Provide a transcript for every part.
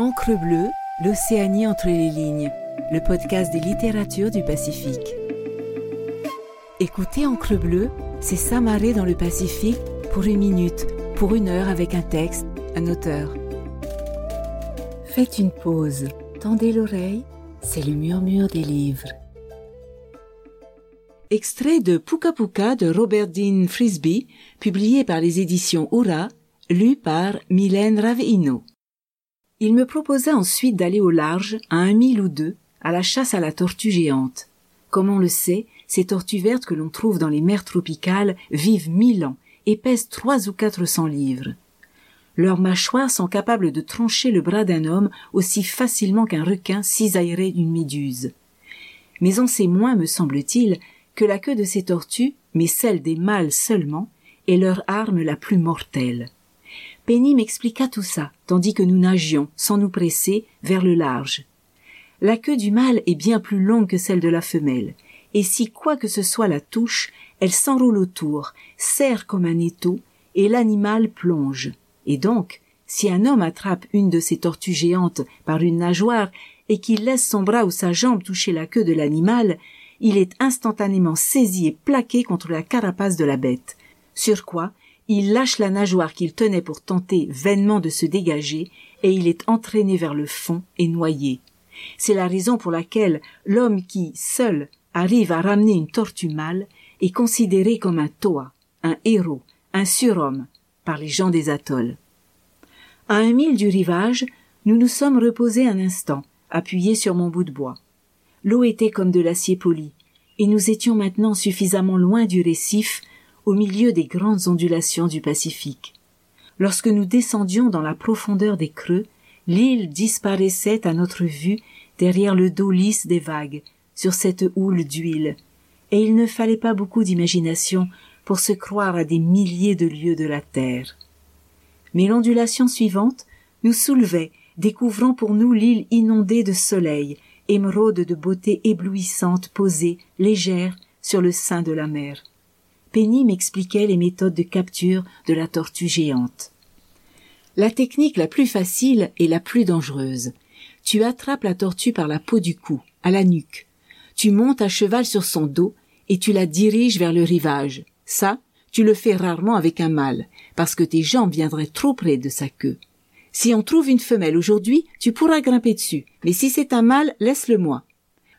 Encre bleue, l'Océanie entre les lignes, le podcast des littératures du Pacifique. Écoutez Encre bleue, c'est s'amarrer dans le Pacifique pour une minute, pour une heure avec un texte, un auteur. Faites une pause, tendez l'oreille, c'est le murmure des livres. Extrait de Puka Puka de Robert Dean Frisbee, publié par les éditions Oura, lu par Mylène Raveino. Il me proposa ensuite d'aller au large, à un mille ou deux, à la chasse à la tortue géante. Comme on le sait, ces tortues vertes que l'on trouve dans les mers tropicales vivent mille ans et pèsent trois ou quatre cents livres. Leurs mâchoires sont capables de trancher le bras d'un homme aussi facilement qu'un requin cisaillerait une méduse. Mais on sait moins, me semble-t-il, que la queue de ces tortues, mais celle des mâles seulement, est leur arme la plus mortelle. Penny m'expliqua tout ça, tandis que nous nagions, sans nous presser, vers le large. La queue du mâle est bien plus longue que celle de la femelle, et si quoi que ce soit la touche, elle s'enroule autour, serre comme un étau, et l'animal plonge. Et donc, si un homme attrape une de ces tortues géantes par une nageoire et qu'il laisse son bras ou sa jambe toucher la queue de l'animal, il est instantanément saisi et plaqué contre la carapace de la bête. Sur quoi, il lâche la nageoire qu'il tenait pour tenter vainement de se dégager, et il est entraîné vers le fond et noyé. C'est la raison pour laquelle l'homme qui, seul, arrive à ramener une tortue mâle est considéré comme un toa, un héros, un surhomme, par les gens des atolls. À un mille du rivage, nous nous sommes reposés un instant, appuyés sur mon bout de bois. L'eau était comme de l'acier poli, et nous étions maintenant suffisamment loin du récif au milieu des grandes ondulations du Pacifique. Lorsque nous descendions dans la profondeur des creux, l'île disparaissait à notre vue derrière le dos lisse des vagues, sur cette houle d'huile, et il ne fallait pas beaucoup d'imagination pour se croire à des milliers de lieues de la terre. Mais l'ondulation suivante nous soulevait, découvrant pour nous l'île inondée de soleil, émeraude de beauté éblouissante posée, légère, sur le sein de la mer. Penny m'expliquait les méthodes de capture de la tortue géante. La technique la plus facile et la plus dangereuse. Tu attrapes la tortue par la peau du cou, à la nuque. Tu montes à cheval sur son dos et tu la diriges vers le rivage. Ça, tu le fais rarement avec un mâle, parce que tes jambes viendraient trop près de sa queue. Si on trouve une femelle aujourd'hui, tu pourras grimper dessus, mais si c'est un mâle, laisse-le moi.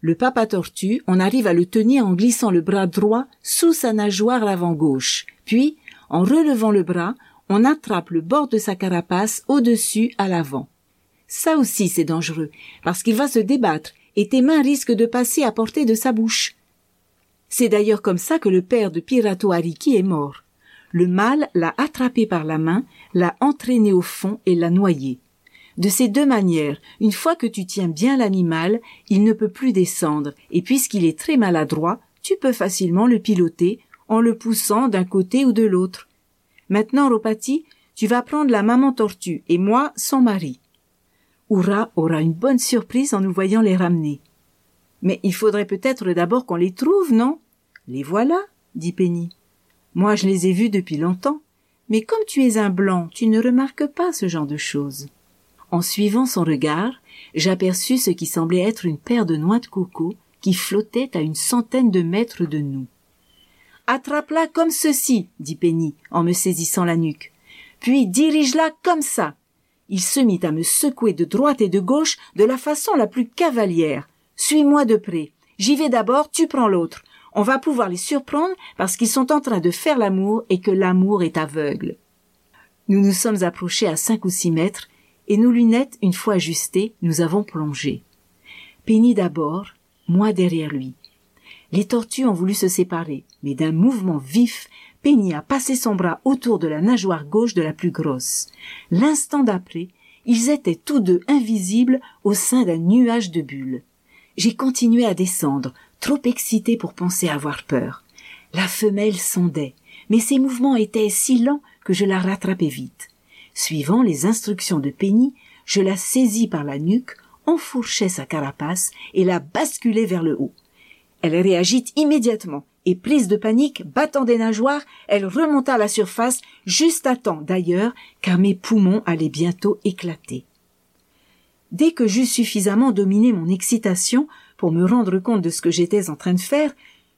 Le papa tortue, on arrive à le tenir en glissant le bras droit sous sa nageoire avant gauche. Puis, en relevant le bras, on attrape le bord de sa carapace au-dessus à l'avant. Ça aussi c'est dangereux, parce qu'il va se débattre et tes mains risquent de passer à portée de sa bouche. C'est d'ailleurs comme ça que le père de Pirato Ariki est mort. Le mâle l'a attrapé par la main, l'a entraîné au fond et l'a noyé. De ces deux manières, une fois que tu tiens bien l'animal, il ne peut plus descendre, et puisqu'il est très maladroit, tu peux facilement le piloter en le poussant d'un côté ou de l'autre. Maintenant, Ropati, tu vas prendre la maman tortue et moi son mari. Oura aura une bonne surprise en nous voyant les ramener. Mais il faudrait peut-être d'abord qu'on les trouve, non? Les voilà, dit Penny. Moi je les ai vus depuis longtemps. Mais comme tu es un blanc, tu ne remarques pas ce genre de choses. En suivant son regard, j'aperçus ce qui semblait être une paire de noix de coco qui flottait à une centaine de mètres de nous. Attrape-la comme ceci, dit Penny, en me saisissant la nuque. Puis dirige-la comme ça. Il se mit à me secouer de droite et de gauche de la façon la plus cavalière. Suis-moi de près. J'y vais d'abord, tu prends l'autre. On va pouvoir les surprendre parce qu'ils sont en train de faire l'amour et que l'amour est aveugle. Nous nous sommes approchés à cinq ou six mètres et nos lunettes, une fois ajustées, nous avons plongé. Penny d'abord, moi derrière lui. Les tortues ont voulu se séparer, mais d'un mouvement vif, Penny a passé son bras autour de la nageoire gauche de la plus grosse. L'instant d'après, ils étaient tous deux invisibles au sein d'un nuage de bulles. J'ai continué à descendre, trop excité pour penser avoir peur. La femelle sondait, mais ses mouvements étaient si lents que je la rattrapais vite. Suivant les instructions de Penny, je la saisis par la nuque, enfourchai sa carapace et la basculai vers le haut. Elle réagit immédiatement, et prise de panique, battant des nageoires, elle remonta à la surface, juste à temps d'ailleurs, car mes poumons allaient bientôt éclater. Dès que j'eus suffisamment dominé mon excitation pour me rendre compte de ce que j'étais en train de faire,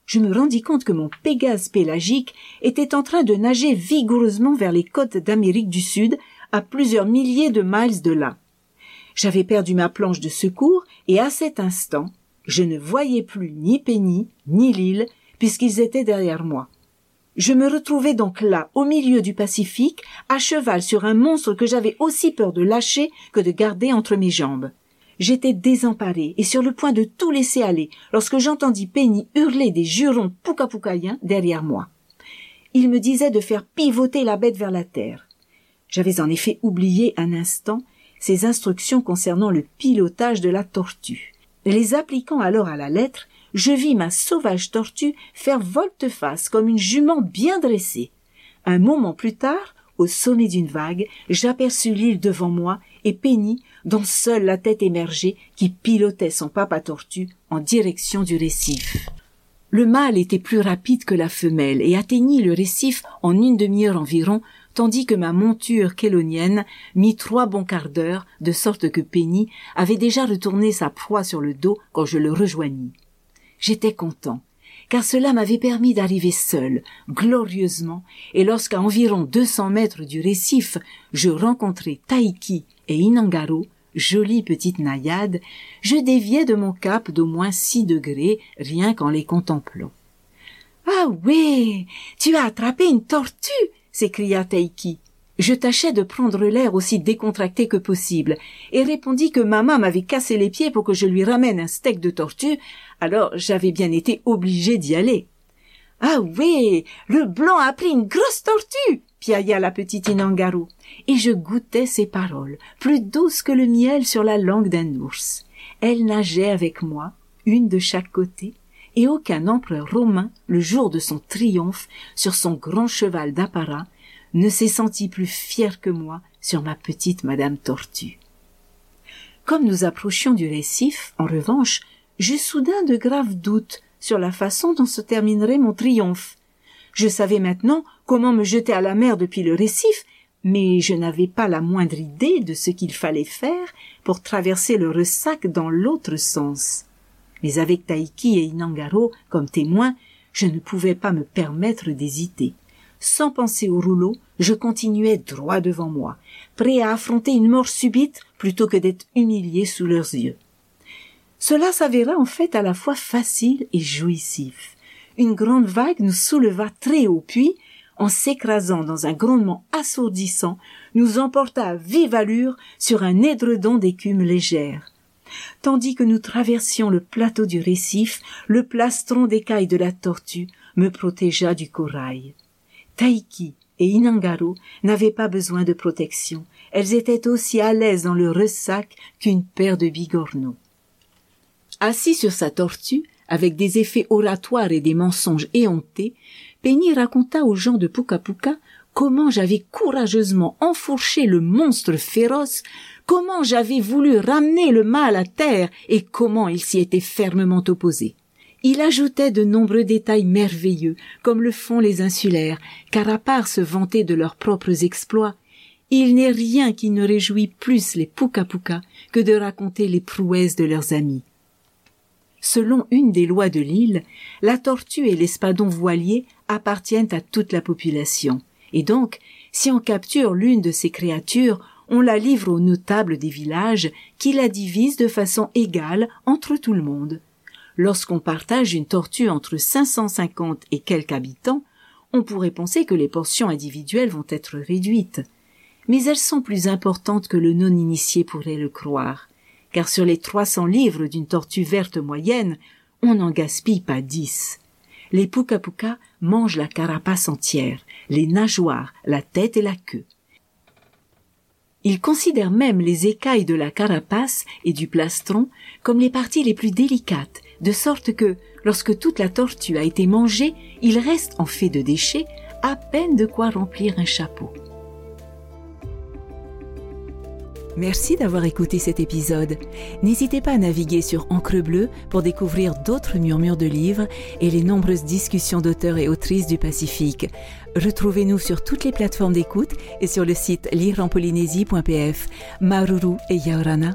je me rendis compte que mon Pégase pélagique était en train de nager vigoureusement vers les côtes d'Amérique du Sud, à plusieurs milliers de miles de là. J'avais perdu ma planche de secours, et à cet instant, je ne voyais plus ni Penny, ni l'île, puisqu'ils étaient derrière moi. Je me retrouvais donc là, au milieu du Pacifique, à cheval sur un monstre que j'avais aussi peur de lâcher que de garder entre mes jambes. J'étais désemparé et sur le point de tout laisser aller lorsque j'entendis Penny hurler des jurons poucapoucaïens derrière moi. Il me disait de faire pivoter la bête vers la terre. J'avais en effet oublié un instant ses instructions concernant le pilotage de la tortue. Les appliquant alors à la lettre, je vis ma sauvage tortue faire volte-face comme une jument bien dressée. Un moment plus tard, au sommet d'une vague, j'aperçus l'île devant moi et Penny, dont seule la tête émergeait, qui pilotait son papa tortue en direction du récif. Le mâle était plus rapide que la femelle et atteignit le récif en une demi-heure environ, tandis que ma monture kélonienne mit trois bons quarts d'heure, de sorte que Penny avait déjà retourné sa proie sur le dos quand je le rejoignis. J'étais content car cela m'avait permis d'arriver seul, glorieusement, et lorsqu'à environ deux cents mètres du récif, je rencontrai Taiki et Inangaro, jolies petites naïades, je déviais de mon cap d'au moins six degrés rien qu'en les contemplant. Ah oui, tu as attrapé une tortue, s'écria Taiki. Je tâchais de prendre l'air aussi décontracté que possible, et répondis que maman m'avait cassé les pieds pour que je lui ramène un steak de tortue, alors j'avais bien été obligé d'y aller. Ah oui, le blanc a pris une grosse tortue, piailla la petite Inangaru, et je goûtais ses paroles, plus douces que le miel sur la langue d'un ours. Elle nageait avec moi, une de chaque côté, et aucun empereur romain, le jour de son triomphe, sur son grand cheval d'apparat, ne s'est senti plus fier que moi sur ma petite Madame Tortue. Comme nous approchions du récif, en revanche, j'eus soudain de graves doutes sur la façon dont se terminerait mon triomphe. Je savais maintenant comment me jeter à la mer depuis le récif, mais je n'avais pas la moindre idée de ce qu'il fallait faire pour traverser le ressac dans l'autre sens. Mais avec Taiki et Inangaro comme témoins, je ne pouvais pas me permettre d'hésiter. Sans penser au rouleau, je continuais droit devant moi, prêt à affronter une mort subite plutôt que d'être humilié sous leurs yeux. Cela s'avéra en fait à la fois facile et jouissif. Une grande vague nous souleva très haut, puis, en s'écrasant dans un grondement assourdissant, nous emporta à vive allure sur un édredon d'écume légère. Tandis que nous traversions le plateau du récif, le plastron d'écailles de la tortue me protégea du corail. Taiki et Inangaru n'avaient pas besoin de protection. Elles étaient aussi à l'aise dans le ressac qu'une paire de bigorneaux. Assis sur sa tortue, avec des effets oratoires et des mensonges éhontés, Penny raconta aux gens de Puka Puka comment j'avais courageusement enfourché le monstre féroce, comment j'avais voulu ramener le mal à terre et comment il s'y était fermement opposé. Il ajoutait de nombreux détails merveilleux, comme le font les insulaires, car à part se vanter de leurs propres exploits, il n'est rien qui ne réjouit plus les Puka Puka que de raconter les prouesses de leurs amis. Selon une des lois de l'île, la tortue et l'espadon voilier appartiennent à toute la population, et donc, si on capture l'une de ces créatures, on la livre aux notables des villages qui la divisent de façon égale entre tout le monde. Lorsqu'on partage une tortue entre 550 et quelques habitants, on pourrait penser que les portions individuelles vont être réduites. Mais elles sont plus importantes que le non-initié pourrait le croire, car sur les 300 livres d'une tortue verte moyenne, on n'en gaspille pas dix. Les puka-puka mangent la carapace entière, les nageoires, la tête et la queue. Ils considèrent même les écailles de la carapace et du plastron comme les parties les plus délicates de sorte que, lorsque toute la tortue a été mangée, il reste en fait de déchets à peine de quoi remplir un chapeau. Merci d'avoir écouté cet épisode. N'hésitez pas à naviguer sur Encre Bleue pour découvrir d'autres murmures de livres et les nombreuses discussions d'auteurs et autrices du Pacifique. Retrouvez-nous sur toutes les plateformes d'écoute et sur le site lireenpolynésie.pf. Maruru et Yaorana.